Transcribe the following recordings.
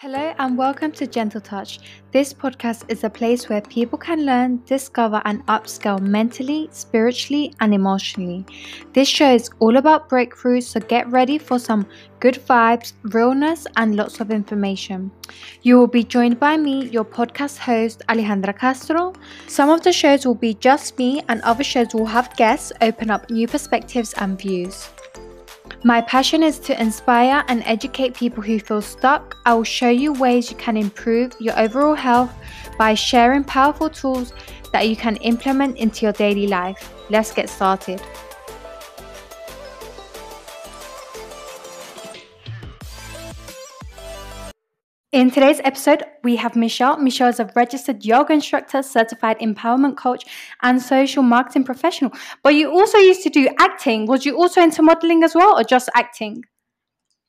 Hello and welcome to Gentle Touch. This podcast is a place where people can learn, discover, and upscale mentally, spiritually, and emotionally. This show is all about breakthroughs, so get ready for some good vibes, realness, and lots of information. You will be joined by me, your podcast host, Alejandra Castro. Some of the shows will be just me, and other shows will have guests open up new perspectives and views. My passion is to inspire and educate people who feel stuck. I will show you ways you can improve your overall health by sharing powerful tools that you can implement into your daily life. Let's get started. In today's episode, we have Michelle. Michelle is a registered yoga instructor, certified empowerment coach, and social marketing professional. But you also used to do acting. Was you also into modeling as well, or just acting?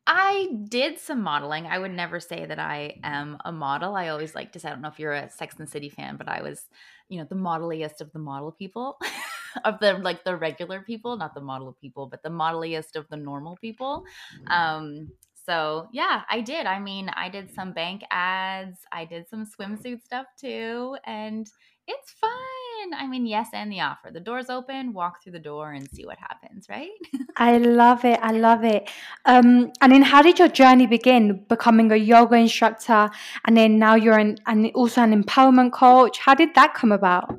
I did some modeling. I would never say that I am a model. I always like to say, I don't know if you're a Sex and City fan, but I was, you know, the modeliest of the model people, of the like the regular people, not the model people, but the modeliest of the normal people. Mm. Um, so yeah, I did. I mean, I did some bank ads, I did some swimsuit stuff too, and it's fun. I mean, yes, and the offer. The door's open, walk through the door and see what happens, right? I love it. I love it. Um, and then how did your journey begin becoming a yoga instructor and then now you're an, and also an empowerment coach? How did that come about?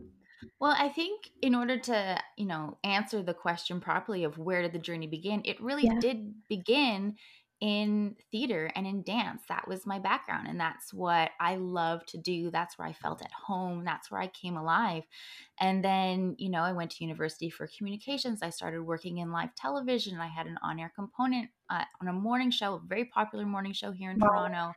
Well, I think in order to, you know, answer the question properly of where did the journey begin, it really yeah. did begin in theater and in dance. That was my background. And that's what I love to do. That's where I felt at home. That's where I came alive. And then, you know, I went to university for communications. I started working in live television. I had an on air component uh, on a morning show, a very popular morning show here in wow. Toronto.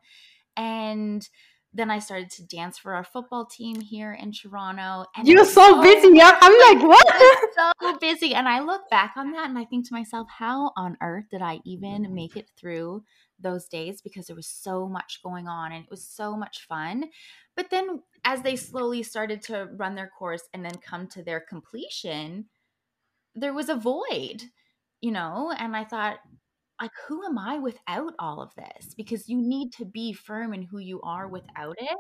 And then I started to dance for our football team here in Toronto. And You're so, so busy. I'm like, what? so busy. And I look back on that and I think to myself, how on earth did I even make it through those days? Because there was so much going on and it was so much fun. But then as they slowly started to run their course and then come to their completion, there was a void, you know? And I thought, like who am i without all of this because you need to be firm in who you are without it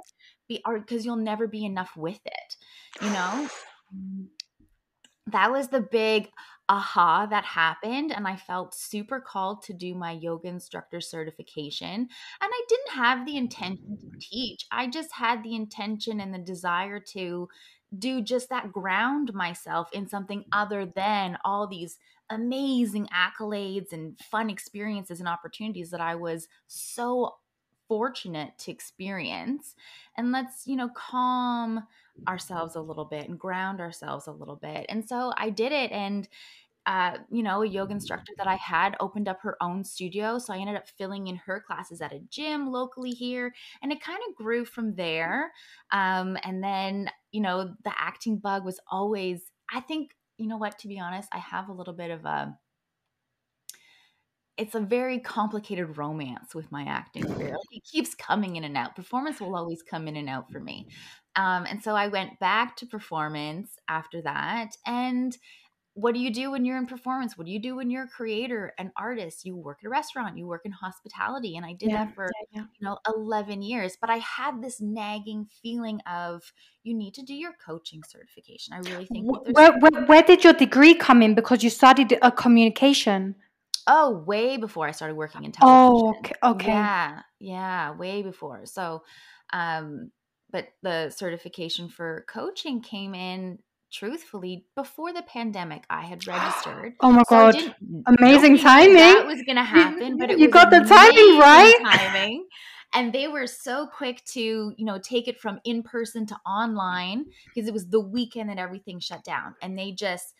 be because you'll never be enough with it you know mm. that was the big aha that happened and i felt super called to do my yoga instructor certification and i didn't have the intention to teach i just had the intention and the desire to do just that ground myself in something other than all these amazing accolades and fun experiences and opportunities that I was so fortunate to experience. And let's, you know, calm ourselves a little bit and ground ourselves a little bit. And so I did it. And, uh, you know, a yoga instructor that I had opened up her own studio. So I ended up filling in her classes at a gym locally here. And it kind of grew from there. Um, and then, you know, the acting bug was always, I think you know what, to be honest, I have a little bit of a it's a very complicated romance with my acting career. Like it keeps coming in and out. Performance will always come in and out for me. Um, and so I went back to performance after that. And what do you do when you're in performance? What do you do when you're a creator, an artist? You work at a restaurant, you work in hospitality. And I did yeah, that for, yeah, yeah. you know, 11 years. But I had this nagging feeling of you need to do your coaching certification. I really think where, where, where, did your degree come in? Because you studied a communication. Oh, way before I started working in television. Oh, okay. okay. Yeah. Yeah. Way before. So, um, but the certification for coaching came in truthfully, before the pandemic, I had registered. Oh my so god! Amazing timing. That was to happen, but you got the timing right. Timing, and they were so quick to you know take it from in person to online because it was the weekend that everything shut down, and they just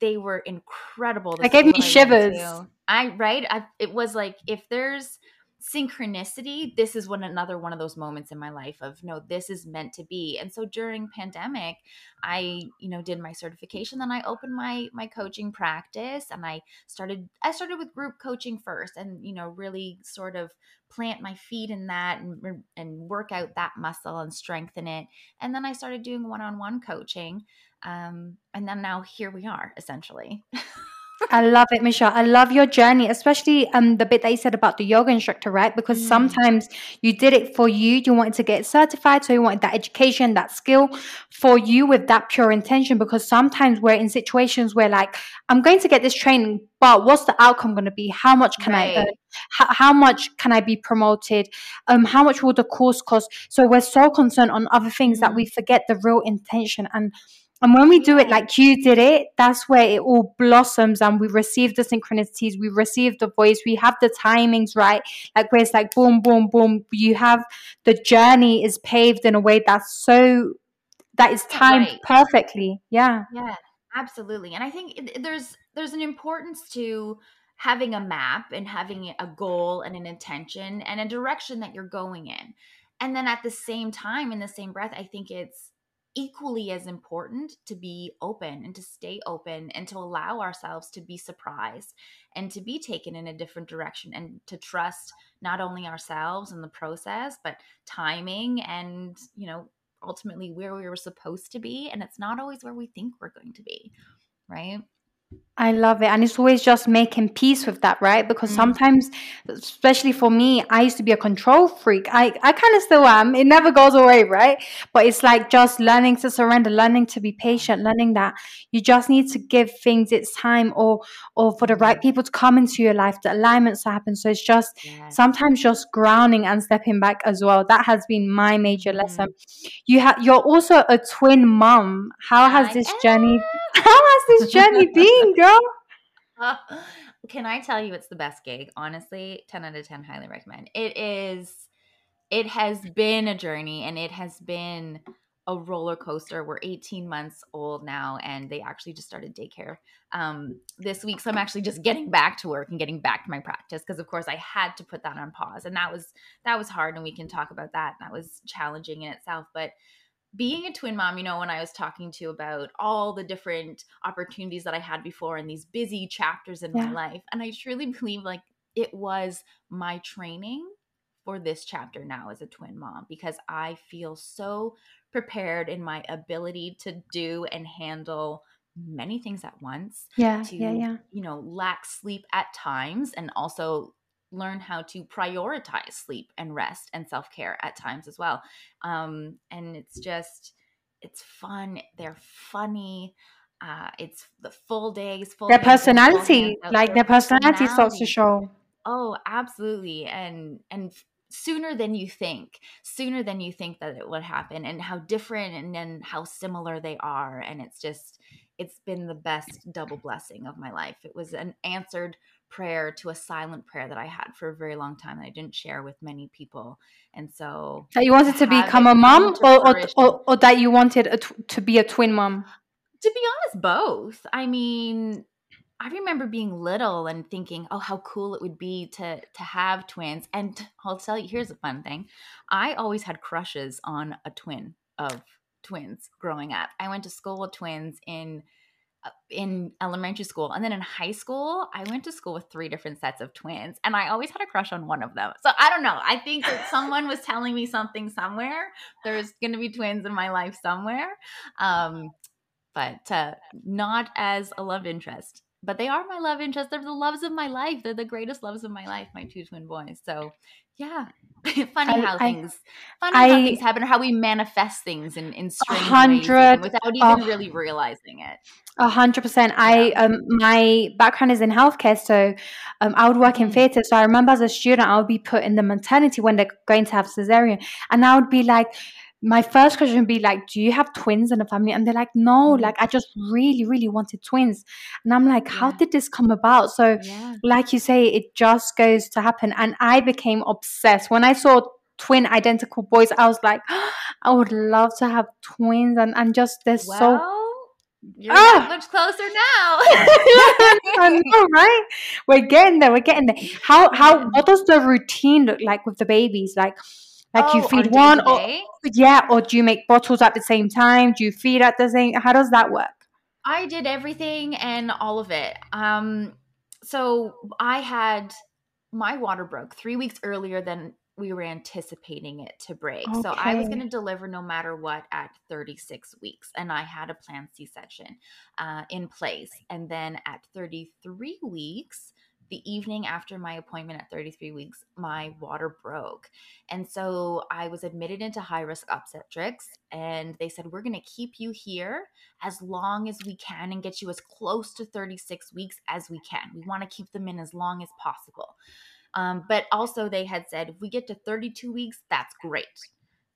they were incredible. They gave me shivers. I right. I, it was like if there's synchronicity this is one another one of those moments in my life of no this is meant to be. And so during pandemic i you know did my certification then i opened my my coaching practice and i started i started with group coaching first and you know really sort of plant my feet in that and and work out that muscle and strengthen it. And then i started doing one-on-one coaching um and then now here we are essentially I love it, Michelle. I love your journey, especially um the bit that you said about the yoga instructor, right? Because Mm. sometimes you did it for you, you wanted to get certified, so you wanted that education, that skill for you with that pure intention. Because sometimes we're in situations where like I'm going to get this training, but what's the outcome going to be? How much can I earn? How, how much can I be promoted? Um, how much will the course cost? So we're so concerned on other things that Mm. we forget the real intention and and when we do it like you did it, that's where it all blossoms and we receive the synchronicities, we receive the voice, we have the timings right. Like where it's like boom, boom, boom. You have the journey is paved in a way that's so that is timed right. perfectly. Yeah. Yeah, absolutely. And I think there's there's an importance to having a map and having a goal and an intention and a direction that you're going in. And then at the same time in the same breath, I think it's equally as important to be open and to stay open and to allow ourselves to be surprised and to be taken in a different direction and to trust not only ourselves and the process but timing and you know ultimately where we were supposed to be. And it's not always where we think we're going to be right I love it. And it's always just making peace with that, right? Because Mm. sometimes, especially for me, I used to be a control freak. I, I kind of still am. It never goes away, right? But it's like just learning to surrender, learning to be patient, learning that you just need to give things its time or or for the right people to come into your life, the alignments to happen. So it's just Yes. sometimes just grounding and stepping back as well. That has been my major lesson. You have you're also a twin mom. How has I this journey am. How has this journey been, girl? Can I tell you it's the best gig? Honestly, 10 out of 10 highly recommend. It is it has been a journey and it has been a roller coaster. We're 18 months old now and they actually just started daycare um this week. So I'm actually just getting back to work and getting back to my practice because of course I had to put that on pause and that was that was hard and we can talk about that. That was challenging in itself, but being a twin mom, you know, when I was talking to you about all the different opportunities that I had before and these busy chapters in Yeah. my life, and I truly believe like it was my training for this chapter now as a twin mom because I feel so prepared in my ability to do and handle many things at once Yeah, to yeah, yeah. you know lack sleep at times and also learn how to prioritize sleep and rest and self-care at times as well um and it's just it's fun they're funny uh it's the full days full Their hands in, full personality, like their personality starts to show. Oh, absolutely. And and sooner than you think. Sooner than you think that it would happen and how different and then how similar they are and it's just it's been the best double blessing of my life. It was an answered prayer to a silent prayer that I had for a very long time that I didn't share with many people. And so That you wanted to become a mom, or or, or or that you wanted a tw- to be a twin mom. to be honest, both. I mean, I remember being little and thinking, "Oh, how cool it would be to to have twins." And I'll tell you, here's a fun thing: I always had crushes on a twin of twins growing up. I went to school with twins in uh, in elementary school, and then in high school, I went to school with three different sets of twins, and I always had a crush on one of them. So I don't know. I think that someone was telling me something somewhere. There's going to be twins in my life somewhere. Um, but uh, not as a love interest. But they are my love interest. They're the loves of my life. They're the greatest loves of my life, my two twin boys. So, yeah, funny I- how I- things, funny how things happen, or how we manifest things in in strange ways, without even of- really realizing it. A hundred percent. I um my background is in healthcare, so um I would work in Mhm. theatre. So I remember as a student, I would be put in the maternity when they're going to have cesarean, and I would be like, my first question would be like, "Do you have twins in the family?" And they're like, "No, Mhm. like I just really, really wanted twins." And I'm like, "How Yeah. did this come about?" So Yeah, like you say, it just goes to happen. And I became obsessed when I saw twin identical boys. I was like, I would love to have twins, and and just they're so you're much closer now. I know, right? We're getting there. We're getting there. How how what does the routine look like with the babies? Like like you Oh, feed on one or yeah, or do you make bottles at the same time? Do you feed at the same how does that work? I did everything and all of it. Um, so I had my water broke three weeks earlier than we were anticipating it to break. Okay. So I was going to deliver no matter what at 36 weeks, and I had a planned C section uh, in place. And then at 33 weeks, the evening after my appointment at 33 weeks, my water broke. And so I was admitted into high risk obstetrics, and they said, We're going to keep you here as long as we can and get you as close to 36 weeks as we can. We want to keep them in as long as possible. Um, but also, they had said, If we get to 32 weeks, that's great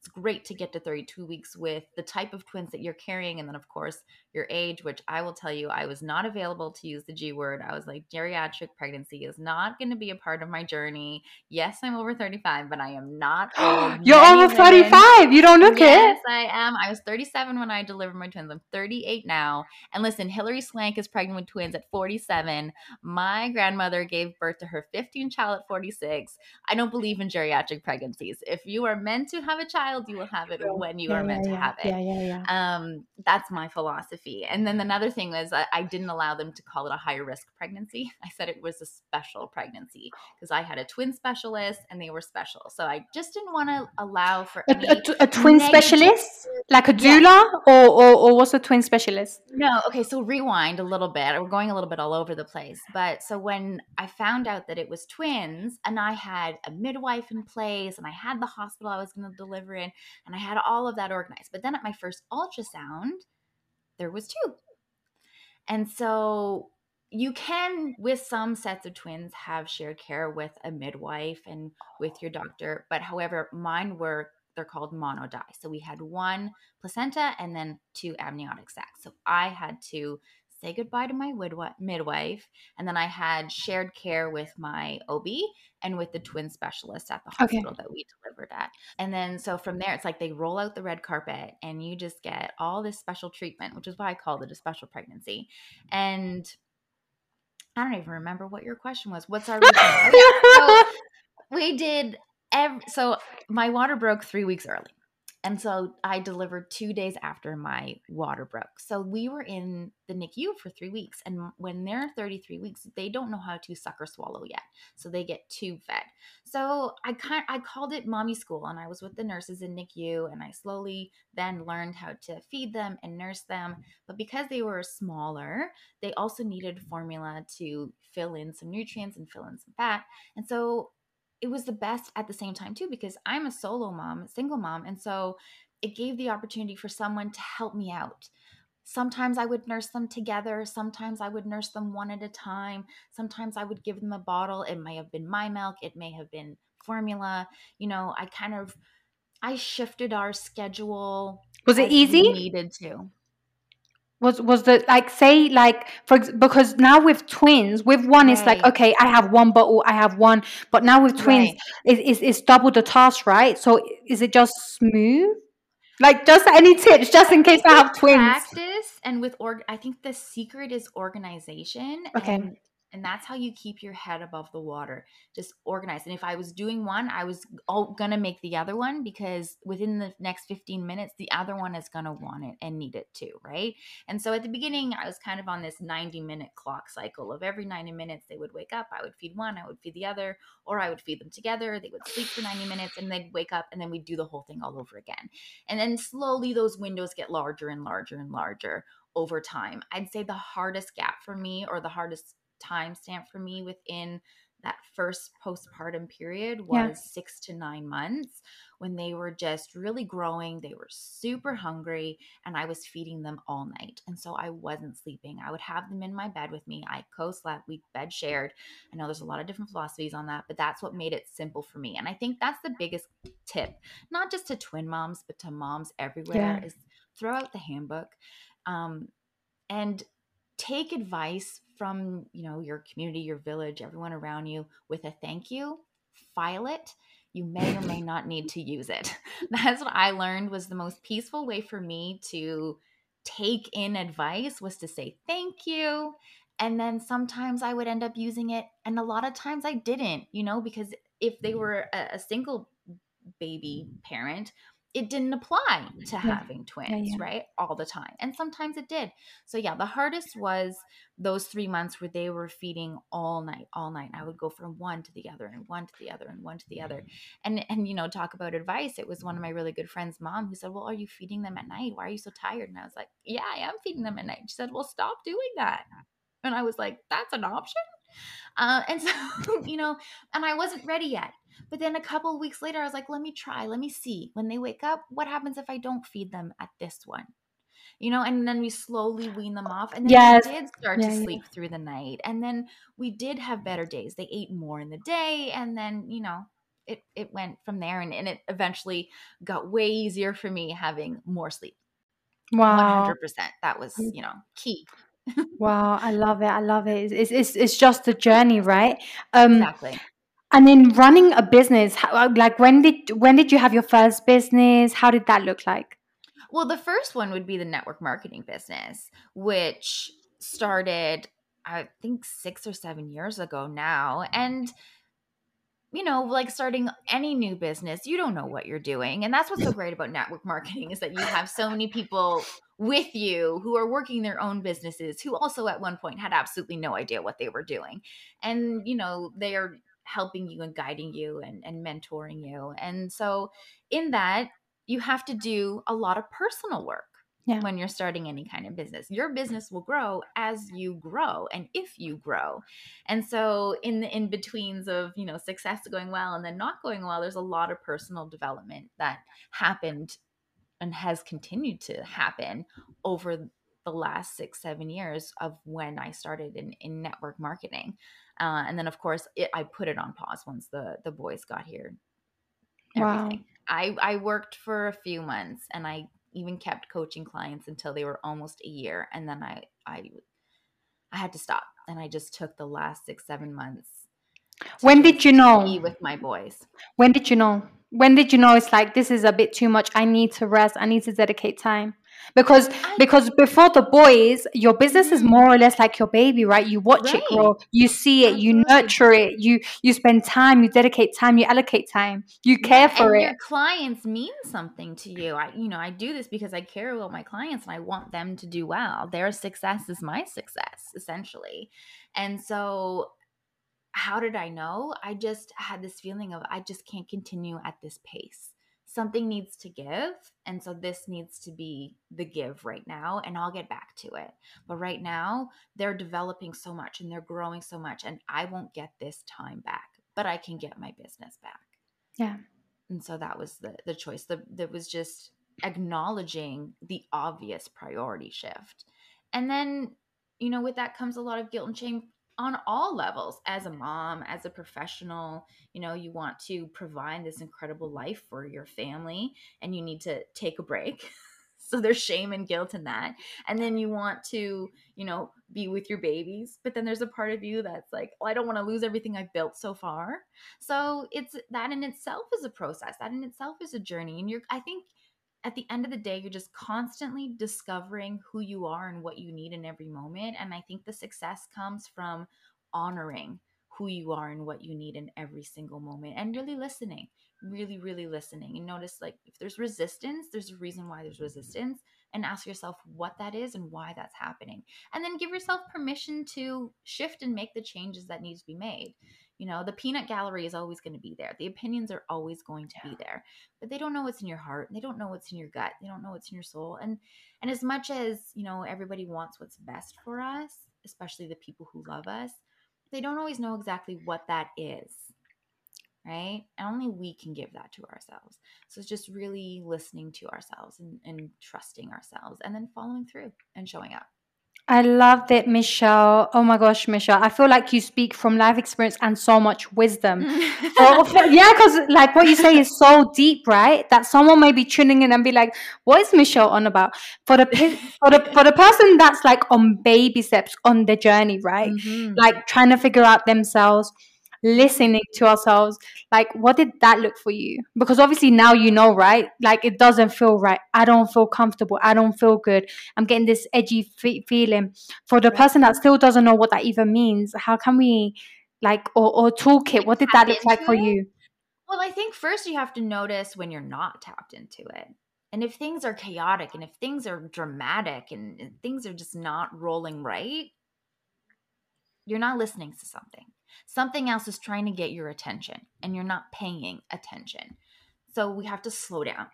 it's great to get to 32 weeks with the type of twins that you're carrying. And then, of course, your age, which I will tell you, I was not available to use the G word. I was like, geriatric pregnancy is not going to be a part of my journey. Yes, I'm over 35, but I am not you're over 35. You don't look yes, it. Yes, I am. I was 37 when I delivered my twins. I'm 38 now. And listen, Hilary Swank is pregnant with twins at 47. My grandmother gave birth to her 15 child at 46. I don't believe in geriatric pregnancies. If you are meant to have a child, child, you will have it when you yeah, are meant yeah, to have it. Yeah, yeah, yeah. Um, that's my philosophy. And then another thing was I, I didn't allow them to call it a high risk pregnancy. I said it was a special pregnancy because I had a twin specialist and they were special. So I just didn't want to allow for a, a, a twin specialist, like a doula, yeah. or, or or was a twin specialist? No. Okay, so rewind a little bit. We're going a little bit all over the place. But so when I found out that it was twins, and I had a midwife in place, and I had the hospital I was going to deliver in, and I had all of that organized. But then at my first ultrasound, there was two. And so you can with some sets of twins have shared care with a midwife and with your doctor but however mine were they're called monodi so we had one placenta and then two amniotic sacs so i had to say goodbye to my midwife and then i had shared care with my ob and with the twin specialist at the hospital okay. that we delivered at. And then so from there, it's like they roll out the red carpet and you just get all this special treatment, which is why I called it a special pregnancy. And I don't even remember what your question was. What's our so we did every, so my water broke three weeks early. And so I delivered two days after my water broke. So we were in the NICU for three weeks. And when they're 33 weeks, they don't know how to suck or swallow yet. So they get tube fed. So I kind I called it mommy school and I was with the nurses in NICU and I slowly then learned how to feed them and nurse them. But because they were smaller, they also needed formula to fill in some nutrients and fill in some fat. And so it was the best at the same time too because I'm a solo mom, single mom, and so it gave the opportunity for someone to help me out. Sometimes I would nurse them together. Sometimes I would nurse them one at a time. Sometimes I would give them a bottle. It may have been my milk. It may have been formula. You know, I kind of I shifted our schedule. Was it easy? Needed to was was the like say like for because now with twins with one right. it's like okay i have one bottle i have one but now with twins right. it, it's, it's double the task right so is it just smooth like just any tips just in case i have twins practice and with org i think the secret is organization okay and that's how you keep your head above the water just organized. And if i was doing one i was all gonna make the other one because within the next 15 minutes the other one is gonna want it and need it too right? And so at the beginning i was kind of on this 90 minute clock cycle of every 90 minutes they would wake up i would feed one i would feed the other or i would feed them together they would sleep for 90 minutes and they'd wake up and then we'd do the whole thing all over again. And then slowly those windows get larger and larger and larger over time. I'd say the hardest gap for me or the hardest timestamp for me within that first postpartum period was yeah. six to nine months when they were just really growing. They were super hungry, and I was feeding them all night. And so I wasn't sleeping. I would have them in my bed with me. I co slept, we bed shared. I know there's a lot of different philosophies on that, but that's what made it simple for me. And I think that's the biggest tip, not just to twin moms, but to moms everywhere, yeah. is throw out the handbook. Um, and take advice from you know your community your village everyone around you with a thank you file it. You may or may not need to use it. That's what i learned was the most peaceful way for me to take in advice was to say thank you. And then sometimes i would end up using it and a lot of times i didn't you know because if they mm-hmm. were a, a single baby parent it didn't apply to having twins, Yeah, yeah. right? All the time. And sometimes it did. So yeah, the hardest was those 3 months where they were feeding all night, all night. I would go from one to the other and one to the other and one to the other. Mm-hmm. And and you know, talk about advice. It was one of my really good friends' mom who said, "Well, are you feeding them at night? Why are you so tired?" And I was like, "Yeah, I am feeding them at night." She said, "Well, stop doing that." And I was like, "That's an option?" Uh, and so, you know, and I wasn't ready yet. But then a couple of weeks later, I was like, let me try, let me see. When they wake up, what happens if I don't feed them at this one? You know, and then we slowly wean them off. And then Yes. they did start Yeah, to yeah. sleep through the night. And then we did have better days. They ate more in the day. And then, you know, it, it went from there. And, and it eventually got way easier for me having more sleep. Wow. 100%. That was, you know, key. Wow. I love it. I love it. It's, it's, it's just a journey, right? Um, Exactly. and in running a business, how, like when did when did you have your first business? How did that look like? Well, the first one would be the network marketing business, which started, I think, six or seven years ago now. And, you know, like starting any new business, you don't know what you're doing. And that's what's so great about network marketing is that you have so many people with you who are working their own businesses who also at one point had absolutely no idea what they were doing. And, you know, they are helping you and guiding you and, and mentoring you. And so in that, you have to do a lot of personal work Yeah. when you're starting any kind of business. Your business will grow as you grow and if you grow. And so in the in betweens of, you know, success going well and then not going well, there's a lot of personal development that happened and has continued to happen over the last six, seven years of when I started in, in network marketing. Uh, and then of course it, I put it on pause once the the boys got here. Wow. I, I worked for a few months and I even kept coaching clients until they were almost a year. And then I, I, I had to stop and I just took the last six, seven months. When did you know? With my boys. When did you know? When did you know it's like this is a bit too much? I need to rest. I need to dedicate time. Because I- because before the boys, your business is Mhm. more or less like your baby, right? You watch it grow, you see it, you nurture it, you you spend time, you dedicate time, you allocate time, you care Yeah, for and it. your clients mean something to you. I, you know, I do this because I care about my clients and I want them to do well. Their success is my success, essentially. And so, how did I know? I just had this feeling of I just can't continue at this pace. Something needs to give. And so, this needs to be the give right now, and I'll get back to it. But right now, they're developing so much and they're growing so much, and I won't get this time back, but I can get my business back Yeah. and so that was the the choice the that was just acknowledging the obvious priority shift and then you know with that comes a lot of guilt and shame on all levels as a mom as a professional you know you want to provide this incredible life for your family and you need to take a break. So there's shame and guilt in that. And then you want to you know be with your babies but then there's a part of you that's like well i don't want to lose everything i've built so far. So it's that in itself is a process. That in itself is a journey and you're i think at the end of the day you're just constantly discovering who you are and what you need in every moment and i think the success comes from honoring who you are and what you need in every single moment and really listening really really listening and notice like if there's resistance there's a reason why there's mm-hmm. resistance and ask yourself what that is and why that's happening and then give yourself permission to shift and make the changes that need to be made you know the peanut gallery is always going to be there. The opinions are always going to be there but they don't know what's in your heart they don't know what's in your gut they don't know what's in your soul and and as much as you know everybody wants what's best for us especially the people who love us they don't always know exactly what that is right? And only we can give that to ourselves. So it's just really listening to ourselves and, and trusting ourselves and then following through and showing up I love it, Michelle. Oh my gosh, Michelle. I feel like you speak from life experience and so much wisdom. For- for- yeah, because like what you say is so deep, right? That someone may be tuning in and be like, "What is Michelle on about?" For the for the for the person that's like on baby steps on the journey, right? Mhm. Like trying to figure out themselves, listening to ourselves. Like, what did that look for you? Because obviously now you know, right? Like it doesn't feel right. I don't feel comfortable. I don't feel good. I'm getting this edgy fe- feeling. For the person that still doesn't know what that even means, how can we? Like or, or toolkit, what did that look like for it? you? Well, I think first you have to notice when you're not tapped into it. And if things are chaotic and if things are dramatic and, and things are just not rolling right, you're not listening to something. Something else is trying to get your attention and you're not paying attention. So we have to slow down.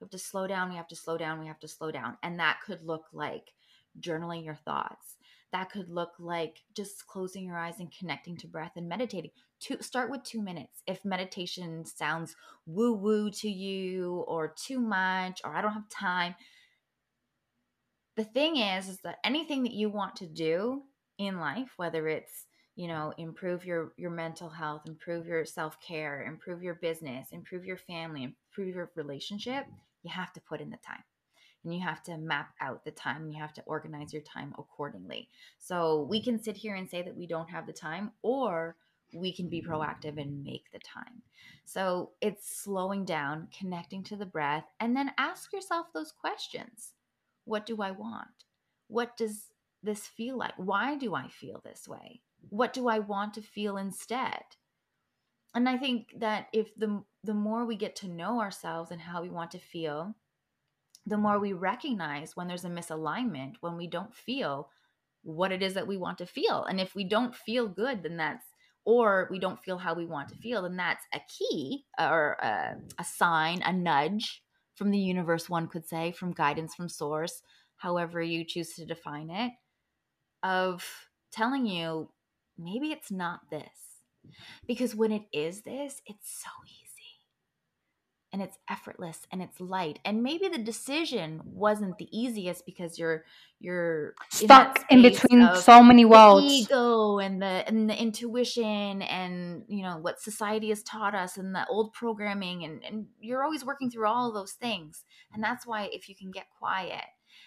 We have to slow down. We have to slow down. We have to slow down. And that could look like journaling your thoughts. That could look like just closing your eyes and connecting to breath and meditating. To start with 2 minutes. If meditation sounds woo woo to you or too much or I don't have time, the thing is is that anything that you want to do in life, whether it's you know improve your your mental health improve your self-care improve your business improve your family improve your relationship you have to put in the time. And you have to map out the time and you have to organize your time accordingly. So we can sit here and say that we don't have the time or we can be proactive and make the time. So it's slowing down connecting to the breath and then ask yourself those questions. What do i want? What does this feel like? Why do i feel this way what do I want to feel instead? And I think that if the the more we get to know ourselves and how we want to feel, the more we recognize when there's a misalignment, when we don't feel what it is that we want to feel. And if we don't feel good, then that's or we don't feel how we want to feel, then that's a key or a, a sign, a nudge from the universe, one could say, from guidance from source, however you choose to define it, of telling you maybe it's not this. Because when it is this, it's so easy. And it's effortless and it's light. And maybe the decision wasn't the easiest because you're you're stuck in, in between so many worlds. ego and the and the intuition and you know what society has taught us and the old programming and, and you're always working through all those things. And that's why if you can get quiet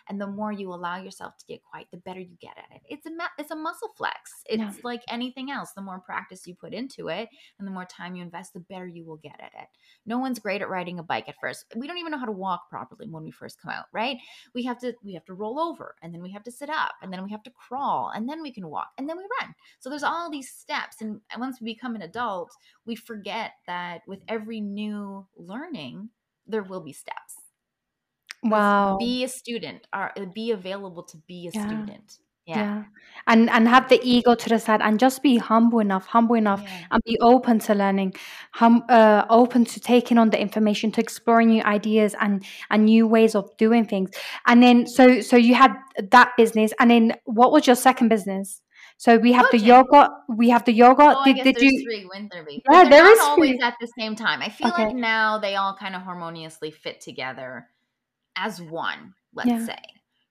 and the more you allow yourself to get quiet the better you get at it. It's a it's a muscle flex. It's yeah. like anything else. The more practice you put into it and the more time you invest the better you will get at it. No one's great at riding a bike at first. We don't even know how to walk properly when we first come out right? We have to we have to roll over and then we have to sit up and then we have to crawl and then we can walk and then we run. So there's all these steps and once we become an adult we forget that with every new learning there will be steps Wow. Be a student or uh, be available to be a yeah. student. Yeah. yeah. And and have the ego to the side and just be humble enough, humble enough yeah. and be open to learning, hum, uh, open to taking on the information, to exploring new ideas and and new ways of doing things. And then so so you had that business and then what was your second business? So we have Coaching. the yoga. We have the yoga. Oh, did, did you? Three Winthrop. Yeah, there is always three. at the same time. I feel okay. like now they all kind of harmoniously fit together as one, let's yeah. say,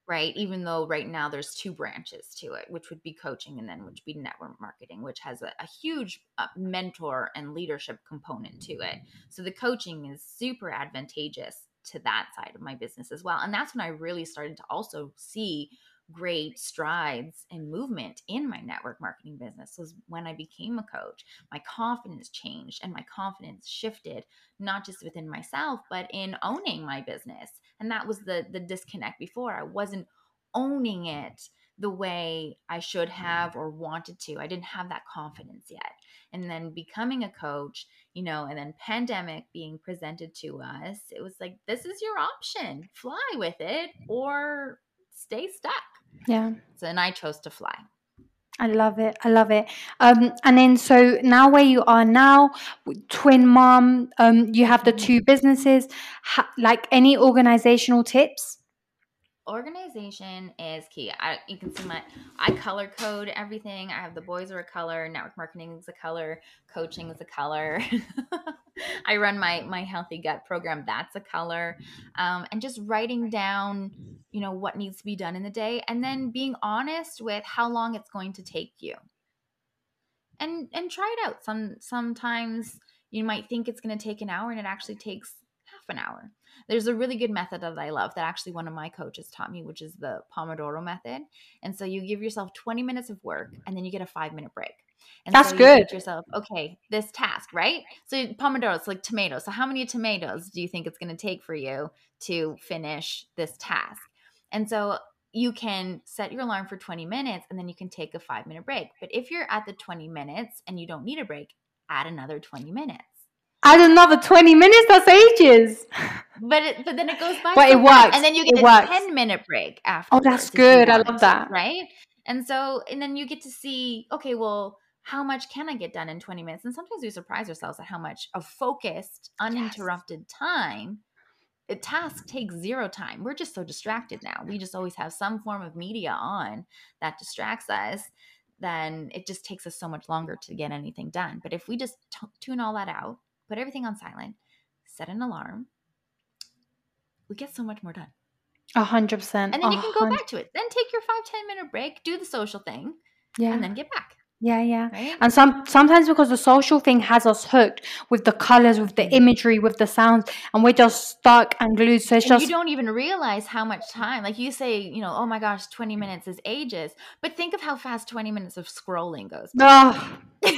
right? Even though right now there's two branches to it, which would be coaching and then which would be network marketing, which has a, a huge uh, mentor and leadership component to it. So the coaching is super advantageous to that side of my business as well. And that's when I really started to also see great strides and movement in my network marketing business was when I became a coach. My confidence changed and my confidence shifted not just within myself but in owning my business. And that was the the disconnect before. I wasn't owning it the way I should mm-hmm. have or wanted to. I didn't have that confidence yet. And then becoming a coach, you know, and then pandemic being presented to us, it was like this is your option. Fly with it or stay stuck. Yeah. So and I chose to fly. I love it. I love it. Um, and then so now where you are now, twin mom, um, you have the mm-hmm. two businesses. Ha- like any organizational tips? Organization is key. I, you can see my I color code everything. I have the boys are a color, network marketing is a color, coaching is a color. I run my my healthy gut program. That's a color, um, and just writing down, you know, what needs to be done in the day, and then being honest with how long it's going to take you. And and try it out. Some sometimes you might think it's going to take an hour, and it actually takes an hour there's a really good method that I love that actually one of my coaches taught me, which is the Pomodoro method. And so you give yourself 20 minutes of work and then you get a five minute break. And That's so good. yourself, okay, this task, right? So Pomodoro, it's like tomatoes. So how many tomatoes do you think it's going to take for you to finish this task? And so you can set your alarm for 20 minutes and then you can take a five minute break. But if you're at the 20 minutes and you don't need a break, add another 20 minutes. Add another 20 minutes, that's ages. But it, but then it goes by. But so it fast, works. And then you It get a works. 10 minute break after. Oh, that's good. I love that. Right? And so, and then you get to see, okay, well, how much can I get done in 20 minutes? And sometimes we surprise ourselves at how much of focused, uninterrupted time. A task takes zero time. We're just so distracted now. We just always have some form of media on that distracts us. Then it just takes us so much longer to get anything done. But if we just t- tune all that out, put everything on silent, set an alarm, we get so much more done. A hundred percent. And then you can go back to it. Then take your five, 10 minute break, do the social thing, Yeah, and then get back. Yeah, yeah. Right? And some sometimes because the social thing has us hooked with the colors, with the mm. imagery, with the sounds, and we're just stuck and glued. So it's and just you don't even realize how much time like you say you know oh my gosh 20 minutes is ages but think of how fast 20 minutes of scrolling goes. Ugh.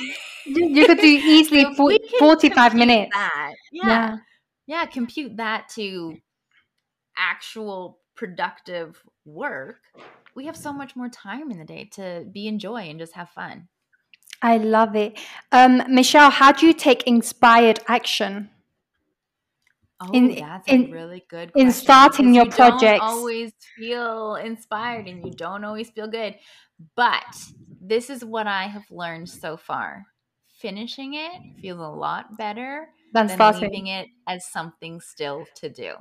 you could do easily So if for, we can 45 minutes. that, yeah, Yeah. yeah compute that to actual productive work we have so much more time in the day to be enjoy and just have fun I love it. Um, Michelle, how do you take inspired action? Oh, In- that's in- a really good in starting your you projects. Don't always feel inspired, and you don't always feel good. But this is what I have learned so far: finishing it feels a lot better Than than starting. leaving it as something still to do.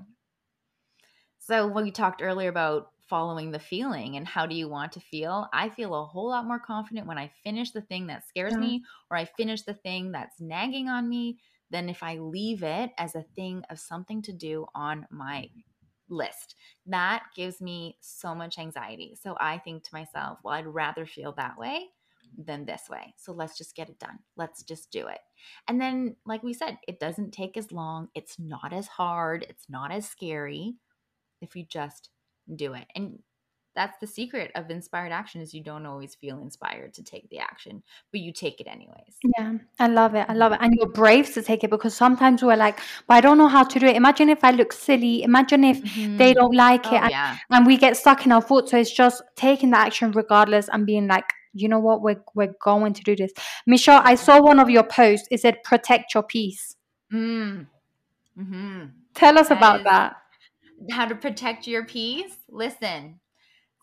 So when we talked earlier about following the feeling and how do you want to feel, I feel a whole lot more confident when I finish the thing that scares Yeah. me or I finish the thing that's nagging on me than if I leave it as a thing of something to do on my mm-hmm. list. That gives me so much anxiety. So I think to myself, well, I'd rather feel that way than this way. So let's just get it done. Let's just do it. And then, like we said, it doesn't take as long. It's not as hard. It's not as scary if you just do it. And that's the secret of inspired action is you don't always feel inspired to take the action, but you take it anyways. Yeah, I love it. I love it. And you're brave to take it because sometimes we're like, but I don't know how to do it. Imagine if I look silly. Imagine if they Mhm. don't like Oh, it. And, yeah. and we get stuck in our thoughts. So it's just taking the action regardless and being like, you know what, we're, we're going to do this. Michelle, I saw one of your posts. It said, protect your peace. Mm. hmm Tell us That about is- that. How to protect your peace? Listen,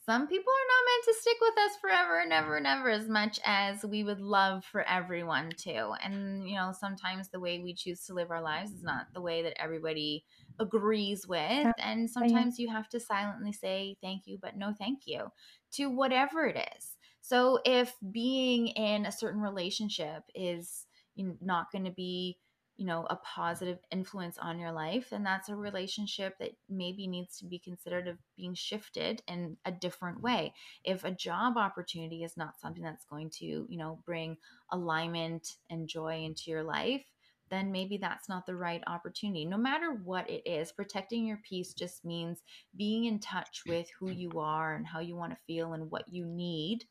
some people are not meant to stick with us forever and ever and ever as much as we would love for everyone to. And, you know, sometimes the way we choose to live our lives is not the way that everybody agrees with. And sometimes you have to silently say thank you, but no thank you to whatever it is. So if being in a certain relationship is not going to be you know a positive influence on your life and that's a relationship that maybe needs to be considered of being shifted in a different way. If a job opportunity is not something that's going to you know bring alignment and joy into your life then maybe that's not the right opportunity. No matter what it is protecting your peace just means being in touch with who you are and how you want to feel and what you need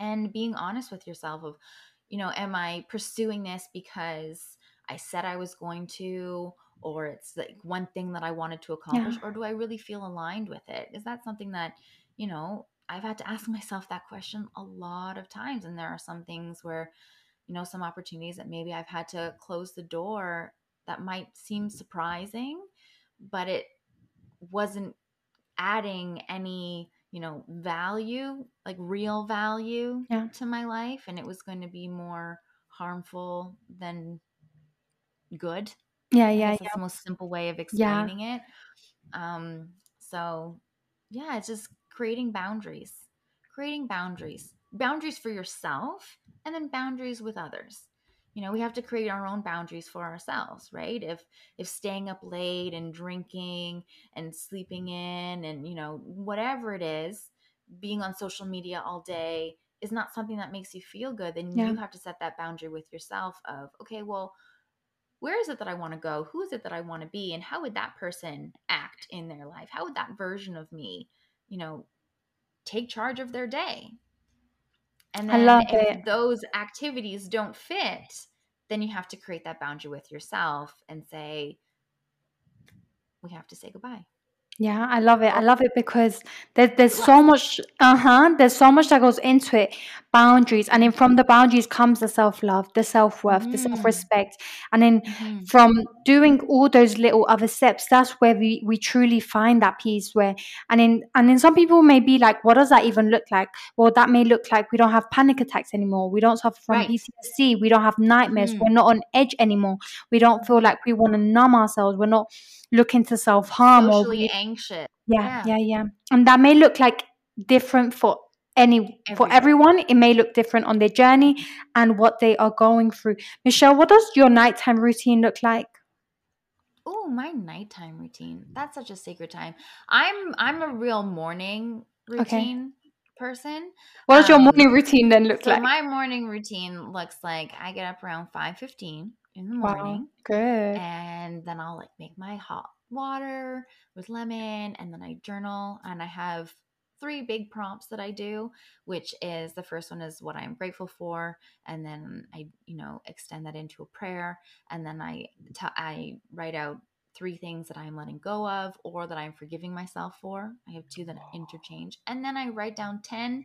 and being honest with yourself of you know am i pursuing this because i said i was going to or it's like one thing that i wanted to accomplish or do i really feel aligned with it? Is that something that you know i've had to ask myself that question a lot of times and there are some things where you know some opportunities that maybe i've had to close the door that might seem surprising but it wasn't adding any you know value like real value Yeah. to my life and it was going to be more harmful than good Yeah, yeah, yeah. that's the most simple way of Yeah. explaining it um so yeah it's just creating boundaries creating boundaries boundaries for yourself and then boundaries with others you know we have to create our own boundaries for ourselves right if if staying up late and drinking and sleeping in and you know whatever it is being on social media all day is not something that makes you feel good then Yeah. you have to set that boundary with yourself of okay well where is it that I want to go? Who is it that I want to be? And how would that person act in their life? How would that version of me, you know, take charge of their day? And then if it. those activities don't fit, then you have to create that boundary with yourself and say, we have to say goodbye. Yeah, I love it. I love it because there's there's so much uh-huh. There's so much that goes into it. Boundaries. And then from the boundaries comes the self-love, the self-worth, the Mm, self-respect. And then mhm. from doing all those little other steps, that's where we, we truly find that peace where and then and then some people may be like, what does that even look like? Well, that may look like we don't have panic attacks anymore. We don't suffer from Right. PTSD. We don't have nightmares. Mhm. We're not on edge anymore. We don't feel like we want to numb ourselves. We're not looking to self-harm or Socially we anxious. yeah, Yeah. yeah, yeah. And that may look like different for any for everyone. It may look different on their journey and what they are going through. Michelle, what does your nighttime routine look like? Oh, my nighttime routine. That's such a sacred time. I'm I'm a real morning Okay. routine person. What does your Um, morning routine then look so like? my morning routine looks like I get up around 5:15 in the morning. Wow, good. and then I'll like make my hot water with lemon and then I journal and I have three big prompts that I do, which is the first one is what I'm grateful for and then I, you know, extend that into a prayer and then I t- I write out three things that I'm letting go of or that I'm forgiving myself for. I have two that interchange. And then I write down 10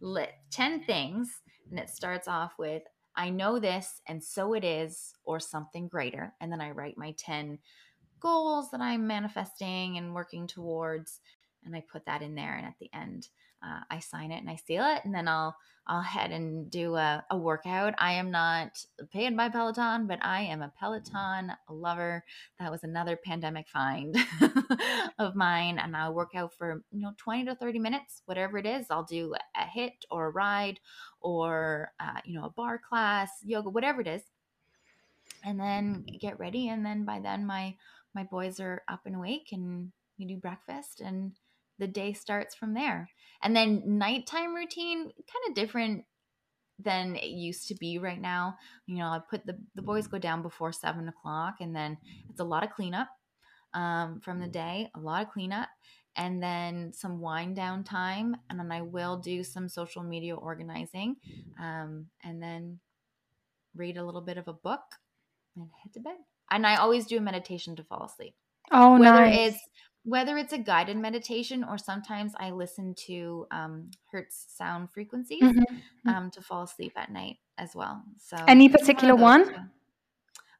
lit 10 things and it starts off with I know this and so it is or something greater and then I write my 10 goals that I'm manifesting and working towards and I put that in there and at the end uh, I sign it and I seal it and then I'll I'll head and do a, a workout. I am not paid by Peloton, but I am a Peloton lover. That was another pandemic find of mine. And I'll work out for, you know, 20 to 30 minutes, whatever it is. I'll do a HIIT or a ride or, uh, you know, a barre class, yoga, whatever it is. And then get ready. And then by then my, my boys are up and awake and we do breakfast and the day starts from there. And then nighttime routine, kind of different than it used to be right now. You know, I put the the boys go down before seven o'clock, and then it's a lot of cleanup um, from the day, a lot of cleanup, and then some wind down time, and then I will do some social media organizing, um, and then read a little bit of a book and head to bed. And I always do a meditation to fall asleep Oh, whether nice. it's whether it's a guided meditation or sometimes I listen to um, Hertz sound frequencies Mhm. um, to fall asleep at night as well. So Any particular those one?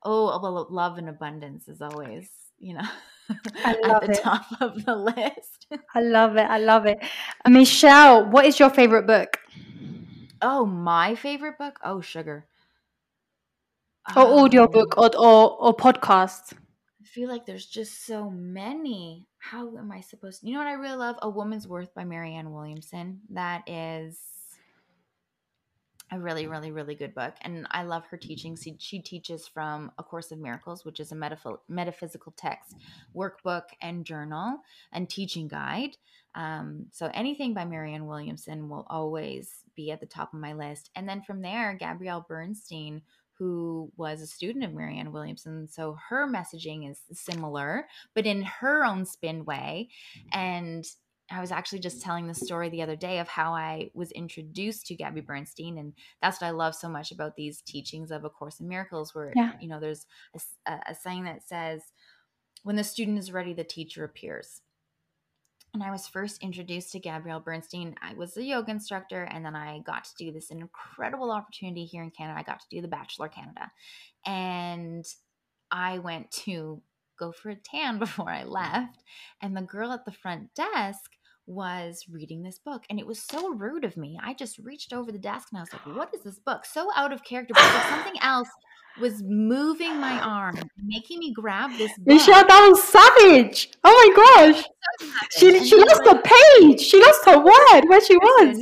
Oh well, love and abundance is always you know I at the it. top of the list. I love it. I love it. Michelle, what is your favorite book oh, my favorite book. Oh, sugar. Or Oh, audiobook or or, or podcast? I feel like there's just so many. How am I supposed to? You know what I really love? A Woman's Worth by Marianne Williamson. That is a really, really, really good book. And I love her teaching. She, she teaches from A Course of Miracles, which is a metaph- metaphysical text, workbook, and journal and teaching guide. Um, so anything by Marianne Williamson will always be at the top of my list. And then from there, Gabrielle Bernstein, who was a student of Marianne Williamson. So her messaging is similar, but in her own spin way. Mm-hmm. And I was actually just telling the story the other day of how I was introduced to Gabby Bernstein, and that's what I love so much about these teachings of A Course in Miracles, where Yeah. you know there's a saying that says, "When the student is ready, the teacher appears." And I was first introduced to Gabrielle Bernstein. I was a yoga instructor, and then I got to do this incredible opportunity here in Canada. I got to do the Bachelor Canada, and I went to go for a tan before I left, and the girl at the front desk was reading this book, and it was so rude of me. I just reached over the desk and I was like, "What is this book?" So out of character, but something else was moving my arm, making me grab this book. Michelle, that was savage. Oh my gosh. She And she lost the page. She lost her word where she was.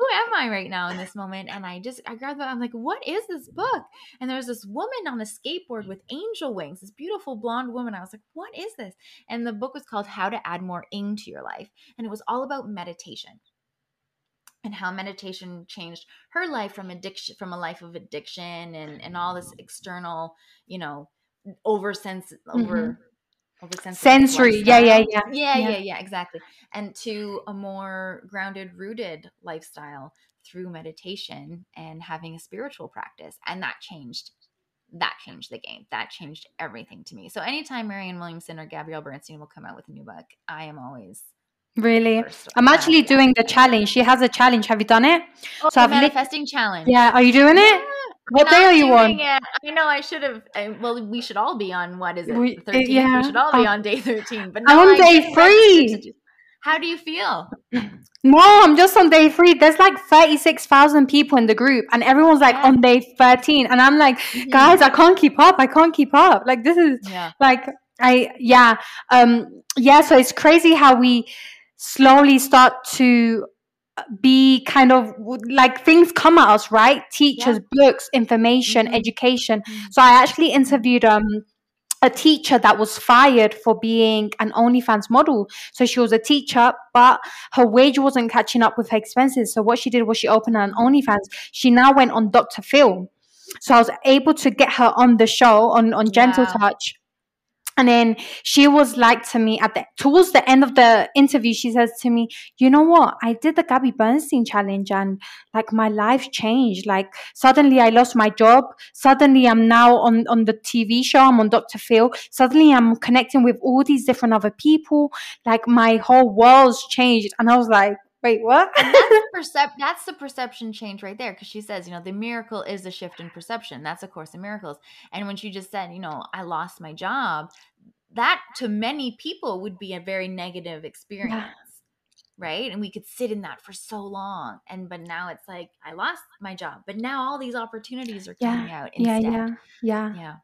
who am I right now in this moment? And I just I grabbed it. I'm like, what is this book? And there's this woman on a skateboard with angel wings, this beautiful blonde woman. I was like, what is this? And the book was called How to Add More Ing to Your Life. And it was all about meditation and how meditation changed her life from addiction from a life of addiction and and all this external, you know, over sense over over Mm-hmm. Sensory. Yeah, yeah, yeah. yeah, Yeah. yeah, yeah, exactly. And to a more grounded, rooted lifestyle through meditation and having a spiritual practice. And that changed that changed the game. That changed everything to me. So anytime Marianne Williamson or Gabrielle Bernstein will come out with a new book, I am always Really? I'm actually doing the challenge. She has a challenge. Have you done it? Oh, so I've manifesting challenge. Yeah, are you doing it? Yeah. What day are you on? It. I know I should have. I, well, we should all be on what is it? We, 13th? Yeah. We should all be on day 13. But I'm on day three. How do you feel? No, I'm just on day three. There's like 36,000 people in the group, and everyone's like yeah. on day 13. And I'm like, mm-hmm. guys, I can't keep up. I can't keep up. Like, this is yeah. like, I, yeah. Um, yeah. So it's crazy how we slowly start to be kind of like things come at us, right? Teachers, yeah. books, information, mm-hmm. education. Mm-hmm. So I actually interviewed um a teacher that was fired for being an OnlyFans model. So she was a teacher, but her wage wasn't catching up with her expenses. So what she did was she opened an OnlyFans. She now went on Dr. Phil. So I was able to get her on the show on, on Gentle wow. Touch and then she was like to me at the towards the end of the interview, she says to me, "You know what? I did the Gabby Bernstein challenge, and like my life changed. Like suddenly I lost my job. Suddenly I'm now on on the TV show. I'm on Dr. Phil. Suddenly I'm connecting with all these different other people. Like my whole world's changed." And I was like, Wait, what? that's, the percep- that's the perception change right there. Because she says, you know, the miracle is a shift in perception. That's a course in miracles. And when she just said, you know, I lost my job, that to many people would be a very negative experience. Yeah. Right. And we could sit in that for so long. And but now it's like, I lost my job. But now all these opportunities are coming yeah. out instead. Yeah. Yeah. Yeah. Yeah.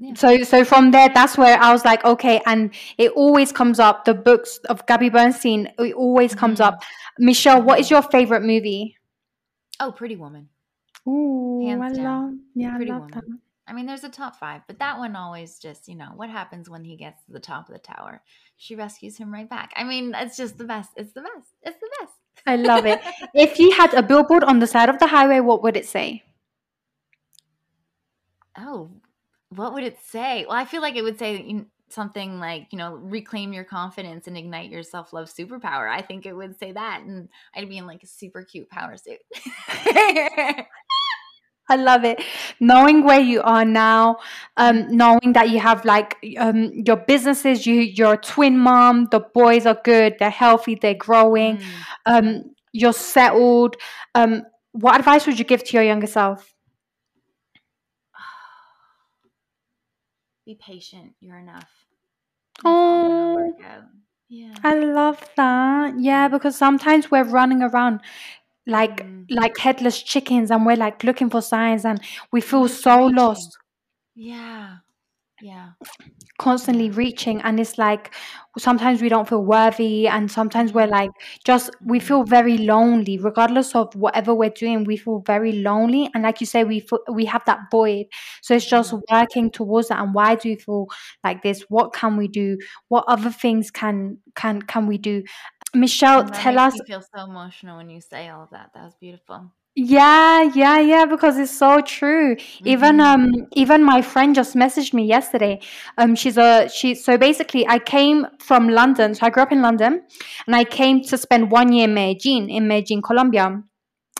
Yeah. So so from there that's where I was like okay and it always comes up the books of Gabby Bernstein it always mm-hmm. comes up. Michelle what is your favorite movie? Oh Pretty Woman. Ooh Hands I down. love yeah Pretty I love Woman. that. I mean there's a top 5 but that one always just you know what happens when he gets to the top of the tower? She rescues him right back. I mean it's just the best it's the best it's the best. I love it. If you had a billboard on the side of the highway what would it say? Oh what would it say? Well, I feel like it would say something like, you know, reclaim your confidence and ignite your self love superpower. I think it would say that. And I'd be in like a super cute power suit. I love it. Knowing where you are now, um, knowing that you have like um, your businesses, you you're a twin mom, the boys are good, they're healthy, they're growing, mm. um, you're settled. Um, what advice would you give to your younger self? Be patient. You're enough. oh, yeah. I love that. Yeah, because sometimes we're running around like mm. like headless chickens and we're like looking for signs and we feel so lost. Yeah. Yeah. constantly reaching and it's like sometimes we don't feel worthy and sometimes we're like just we mm. feel very lonely. Regardless of whatever we're doing we feel very lonely and like you say we feel, we have that void. So it's just working towards that and why do you feel like this? What can we do? What other things can can can we do? Michelle tell us feel so emotional when you say all of that. That was beautiful yeah, yeah, yeah, because it's so true. Even mm-hmm. um even my friend just messaged me yesterday. Um she's a she so basically I came from London. So I grew up in London and I came to spend one year in Medellin, in Medellin, Colombia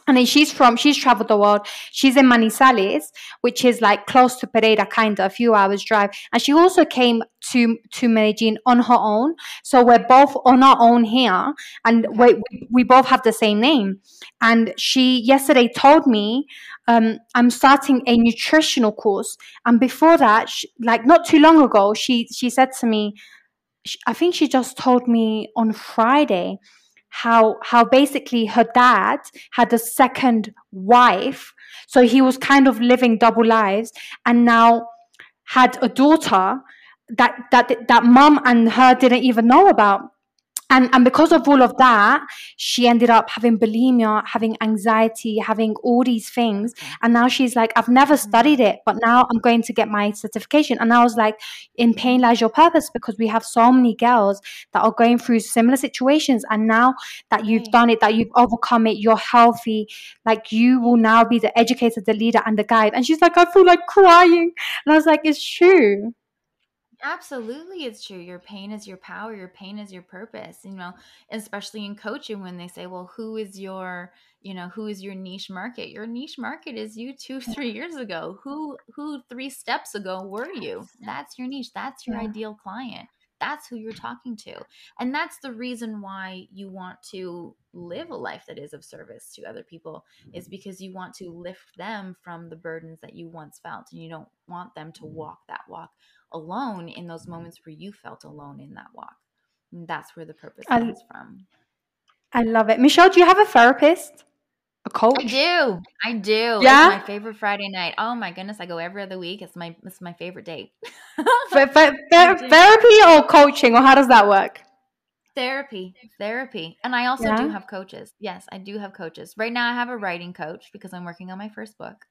and she's from she's traveled the world. She's in manizales which is like close to pereira kind of a few hours drive. And she also came to to medellin on her own. So we're both on our own here and we, we both have the same name. And she yesterday told me um, i'm starting a nutritional course. And before that she, like not too long ago she she said to me i think she just told me on friday how how basically her dad had a second wife. So he was kind of living double lives and now had a daughter that that that mom and her didn't even know about and and because of all of that she ended up having bulimia having anxiety having all these things. And now she's like i've never mm-hmm. studied it but now i'm going to get my certification. And i was like in pain lies your purpose because we have so many girls that are going through similar situations. And now that you've done it that you've overcome it you're healthy like you will now be the educator the leader and the guide. And she's like i feel like crying. And i was like it's true Absolutely, it's true. Your pain is your power. Your pain is your purpose. You know, especially in coaching, when they say, "Well, who is your, you know, who is your niche market?" Your niche market is you two, three years ago. Who, who three steps ago were you? That's your niche. That's your Yeah. ideal client. That's who you're talking to, and that's the reason why you want to live a life that is of service to other people. Is mm-hmm. because you want to lift them from the burdens that you once felt, and you don't want them to mm-hmm. walk that walk alone in those mm-hmm. moments where you felt alone in that walk. And that's where the purpose I- comes from. I love it. Michelle, do you have a therapist? A coach? I do. I do. Yeah? It's my favorite Friday night. Oh my goodness, I go every other week. It's my it's my favorite date. Th- th- I th- do. therapy or coaching, or how does that work? therapy. Therapy. And I also Yeah? do have coaches. Yes, I do have coaches. Right now I have a writing coach because I'm working on my first book.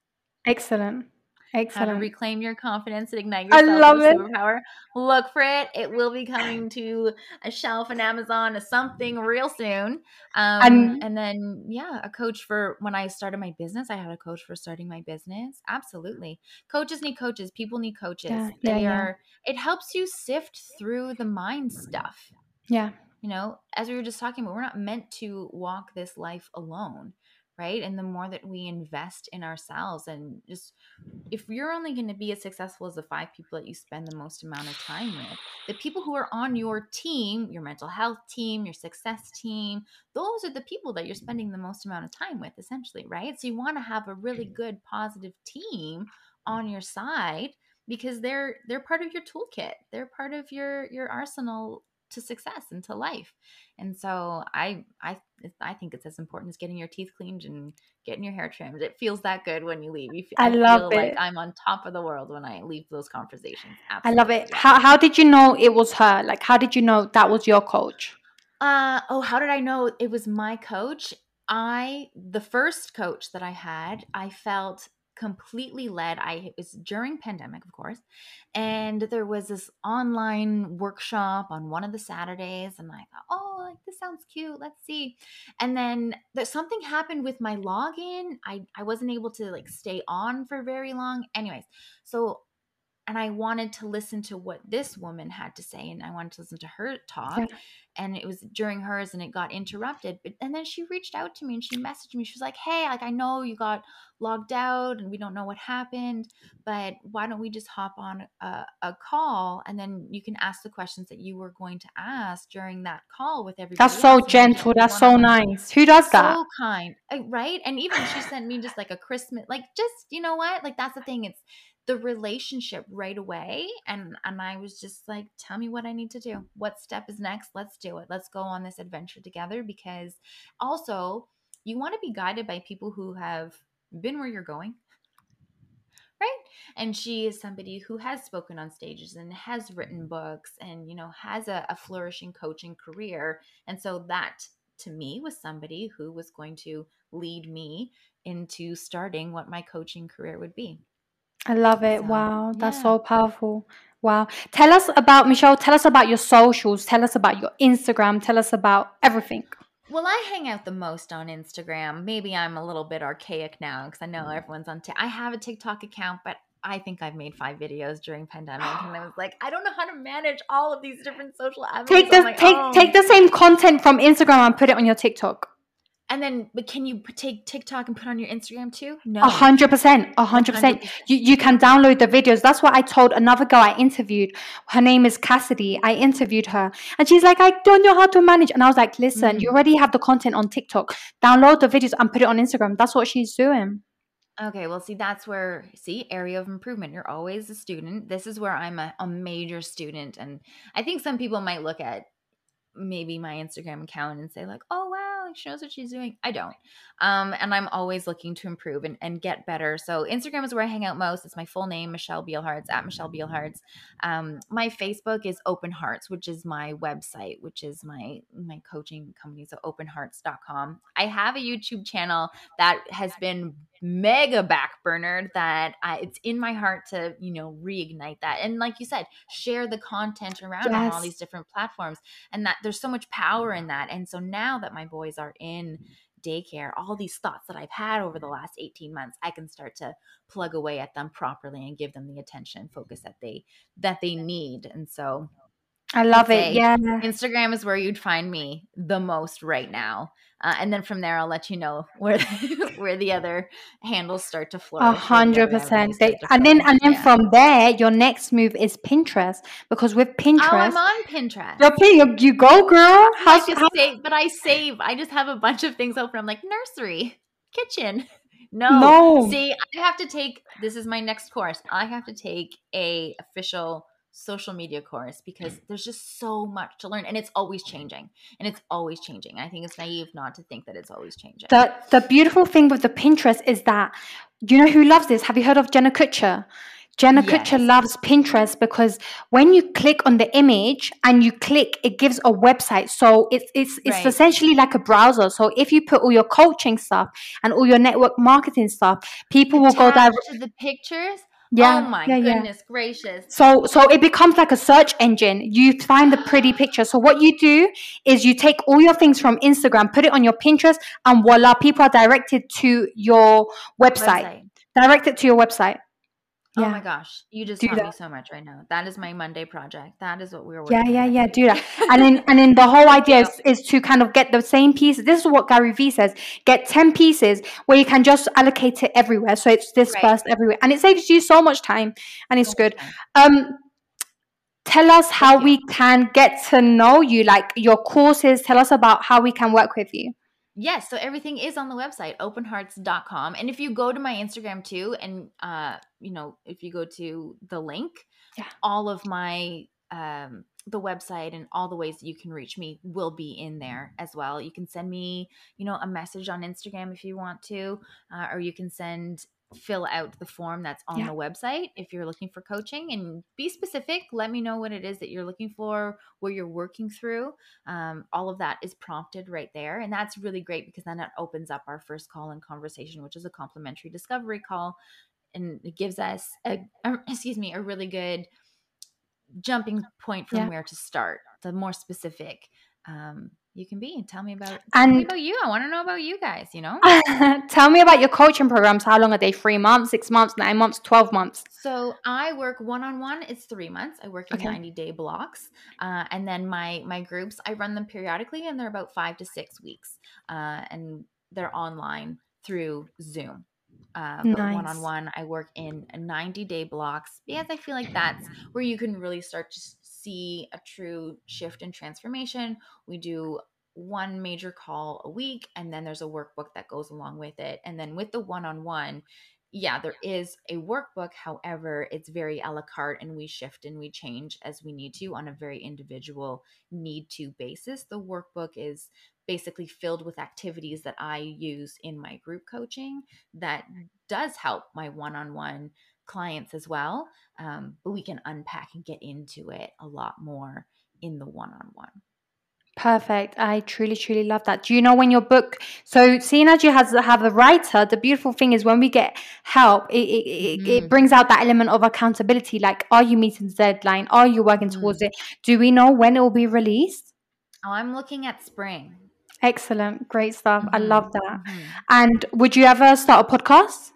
Excellent. How to reclaim your confidence and ignite I yourself love with it. superpower. Look for it. It will be coming to a shelf in Amazon or something real soon. Um, And- and then yeah, a coach for when I started my business. I had a coach for starting my business. Absolutely, coaches need coaches. People need coaches. Yeah, yeah, they yeah. are. It helps you sift through the mind stuff. yeah. You know, as we were just talking about, we're not meant to walk this life alone, right? And the more that we invest in ourselves and just if you're only going to be as successful as the five people that you spend the most amount of time with, the people who are on your team, your mental health team, your success team, those are the people that you're spending the most amount of time with, essentially, right? So you want to have a really mm-hmm. good, positive team on your side because they're they're part of your toolkit. They're part of your your arsenal to success and to life. And so I I I think it's as important as getting your teeth cleaned and getting your hair trimmed. It feels that good when you leave. You feel, I love feel like it. I'm on top of the world when I leave those conversations. I love it. How, how did you know it was her? Like, how did you know that was your coach? Uh oh, how did I know it was my coach? I the first coach that I had, I felt completely led. I it was during pandemic, of course, mm-hmm. and there was this online workshop on one of the Saturdays, and I thought, oh, like this sounds cute. Let's see. And then there's something happened with my login. I I wasn't able to like stay on for very long. Anyways, so and I wanted to listen to what this woman had to say, and I wanted to listen to her talk. Yeah. And it was during hers, and it got interrupted. But and then she reached out to me and she messaged me. She was like, "Hey, like I know you got logged out, and we don't know what happened, but why don't we just hop on a, a call, and then you can ask the questions that you were going to ask during that call with everybody." That's so else, and we can gentle. That's so nice. Who does that? so kind uh, right and even she sent me just like a christmas like just you know what like that's the thing it's the relationship right away and and i was just like tell me what i need to do. What step is next? Let's do it. Let's go on this adventure together because also you want to be guided by people who have been where you're going right? And she is somebody who has spoken on stages and has written books and you know has a, a flourishing coaching career and so that to me was somebody who was going to lead me into starting what my coaching career would be I love it. So, Wow, that's yeah. so powerful. Wow. Tell us about Michelle. Tell us about your socials. Tell us about your Instagram. Tell us about everything. Well, I hang out the most on Instagram. Maybe I'm a little bit archaic now because I know mm. everyone's on. T- I have a TikTok account, but I think I've made five videos during pandemic, and I was like, I don't know how to manage all of these different social avenues. Take on the my take own. take the same content from Instagram and put it on your TikTok. And then, but can you take TikTok and put on your Instagram too? No, A hundred percent. A hundred percent. You you can download the videos. That's what I told another girl I interviewed. Her name is Cassidy. I interviewed her, and she's like, I don't know how to manage. And I was like, Listen, mm. you already have the content on TikTok. Download the videos and put it on Instagram. That's what she's doing. Okay, well, see, that's where, see, area of improvement. You're always a student. This is where I'm a, a major student. And I think some people might look at maybe my Instagram account and say, like, oh, wow, like she knows what she's doing. I don't. Um, and I'm always looking to improve and, and get better. So Instagram is where I hang out most. It's my full name, Michelle Beilhartz, at Michelle Beilhartz. Um, my Facebook is Open Hearts, which is my website, which is my my coaching company, so openhearts.com. I have a YouTube channel that has been mega backburnered that I, it's in my heart to you know reignite that and like you said share the content around on all these different platforms and that there's so much power in that and so now that my boys are in mm-hmm. daycare, all these thoughts that I've had over the last 18 months, I can start to plug away at them properly and give them the attention focus that they that they need. And so I love it. Yeah. Instagram is where you'd find me the most right now. Uh, and then from there, I'll let you know where where the other handles start to flourish. A hundred percent. And then and then yeah. from there, your next move is Pinterest because with Pinterest, oh, I'm on Pinterest. You, you go, girl. How's, I how- save, but I save. I just have a bunch of things open. I'm like nursery, kitchen. No, no. See, I have to take. This is my next course. I have to take a official social media course because mm. there's just so much to learn and it's always changing and it's always changing i think it's naive not to think that it's always changing the the beautiful thing with the pinterest is that you know who loves this have you heard of jenna kutcher Jenna yes. Kutcher loves Pinterest because when you click on the image and you click, it gives a website. So it's it's it's right. essentially like a browser. So if you put all your coaching stuff and all your network marketing stuff, people will go direct to the pictures. Yeah. Oh my yeah, goodness yeah. gracious. So so it becomes like a search engine. You find the pretty picture. So what you do is you take all your things from Instagram, put it on your Pinterest, and voila, people are directed to your website. website. Directed to your website. Oh yeah. Oh my gosh, you just do taught that. me so much right now. That is my Monday project. That is what we working. Yeah, yeah, on. yeah. Do that, and then and then the whole idea is, is to kind of get the same pieces. This is what Gary Vee says: get ten pieces where you can just allocate it everywhere, so it's dispersed right. everywhere, and it saves you so much time, and it's good. Um, tell us how we can get to know you, like your courses. Tell us about how we can work with you. Yes, so everything is on the website openhearts.com and if you go to my Instagram too and uh you know if you go to the link yeah. all of my um the website and all the ways that you can reach me will be in there as well. You can send me, you know, a message on Instagram if you want to, uh, or you can send fill out the form that's on yeah. the website if you're looking for coaching and be specific let me know what it is that you're looking for where you're working through um, all of that is prompted right there and that's really great because then it opens up our first call and conversation which is a complimentary discovery call and it gives us a, a excuse me a really good jumping point from yeah. where to start the more specific um, you can be. Tell me about and me about you. I want to know about you guys, you know? tell me about your coaching programs. How long are they? Three months, six months, nine months, 12 months? So I work one-on-one. It's three months. I work in okay. 90 day blocks. Uh, and then my, my groups, I run them periodically and they're about five to six weeks. Uh, and they're online through Zoom. Uh, but one on one, I work in 90 day blocks because I feel like that's where you can really start to see a true shift and transformation. We do one major call a week, and then there's a workbook that goes along with it. And then with the one on one, yeah, there is a workbook. However, it's very a la carte and we shift and we change as we need to on a very individual need to basis. The workbook is basically filled with activities that I use in my group coaching that does help my one on one clients as well. Um, but we can unpack and get into it a lot more in the one on one. Perfect. I truly, truly love that. Do you know when your book? So, seeing as you has have a writer, the beautiful thing is when we get help, it it, mm. it brings out that element of accountability. Like, are you meeting the deadline? Are you working mm. towards it? Do we know when it will be released? Oh, I'm looking at spring. Excellent, great stuff. Mm-hmm. I love that. Mm-hmm. And would you ever start a podcast?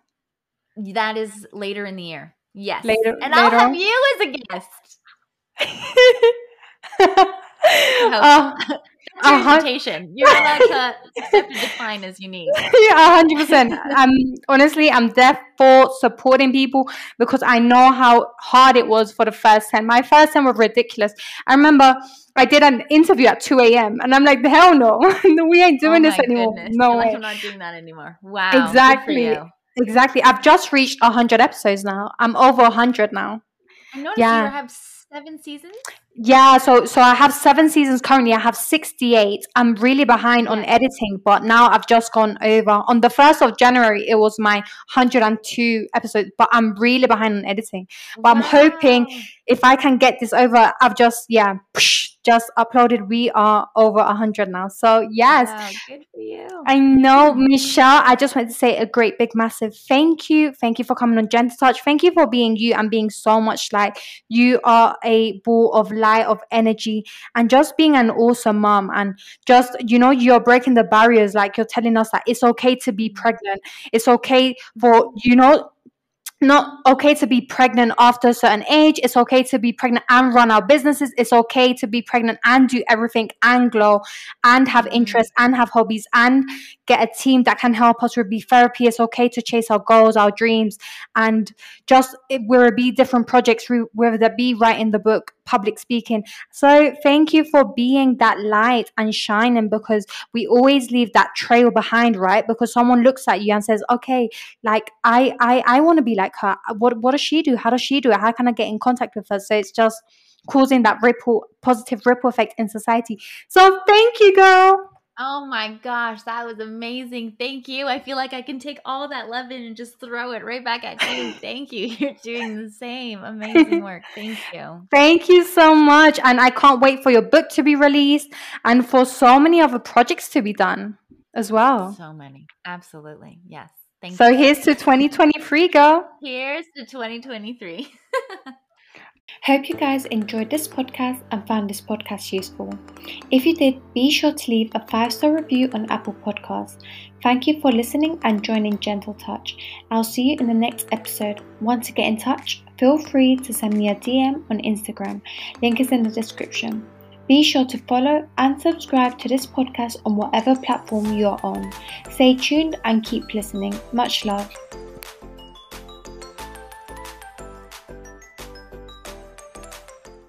That is later in the year. Yes. Later, and later I'll have you as a guest. uh, your invitation. You're allowed to accept a decline as you need. Yeah, hundred percent. Um, honestly, I'm there for supporting people because I know how hard it was for the first time. My first time was ridiculous. I remember I did an interview at two a.m. and I'm like, hell no, No, we ain't doing oh this anymore. Goodness. No way. I'm not doing that anymore. Wow. Exactly. Exactly. I've just reached 100 episodes now. I'm over 100 now. I noticed yeah. you have seven seasons. Yeah, so so I have seven seasons currently. I have 68. I'm really behind yeah. on editing, but now I've just gone over. On the 1st of January, it was my 102 episodes, but I'm really behind on editing. But wow. I'm hoping if I can get this over, I've just, yeah, just uploaded. We are over 100 now. So, yes. Wow, good for you. I know, Michelle. I just want to say a great, big, massive thank you. Thank you for coming on Gentle Touch. Thank you for being you and being so much like you are a ball of light, of energy, and just being an awesome mom. And just, you know, you're breaking the barriers. Like you're telling us that it's okay to be pregnant. It's okay for, you know, not okay to be pregnant after a certain age. It's okay to be pregnant and run our businesses. It's okay to be pregnant and do everything and glow and have mm-hmm. interests and have hobbies and get a team that can help us with be therapy. It's okay to chase our goals, our dreams, and just whether it be different projects, whether that be writing the book, public speaking. So thank you for being that light and shining because we always leave that trail behind, right? Because someone looks at you and says, okay, like I I I want to be like her. What what does she do? How does she do it? How can i get in contact with her? So it's just causing that ripple positive ripple effect in society. So thank you girl Oh my gosh, that was amazing. Thank you. I feel like I can take all that love in and just throw it right back at you. Thank you. You're doing the same. Amazing work. Thank you. Thank you so much. And I can't wait for your book to be released and for so many other projects to be done as well. So many. Absolutely. Yes. Thank you. so you. here's to 2023, girl. Here's to 2023. Hope you guys enjoyed this podcast and found this podcast useful. If you did, be sure to leave a five star review on Apple Podcasts. Thank you for listening and joining Gentle Touch. I'll see you in the next episode. Want to get in touch? Feel free to send me a DM on Instagram. Link is in the description. Be sure to follow and subscribe to this podcast on whatever platform you're on. Stay tuned and keep listening. Much love.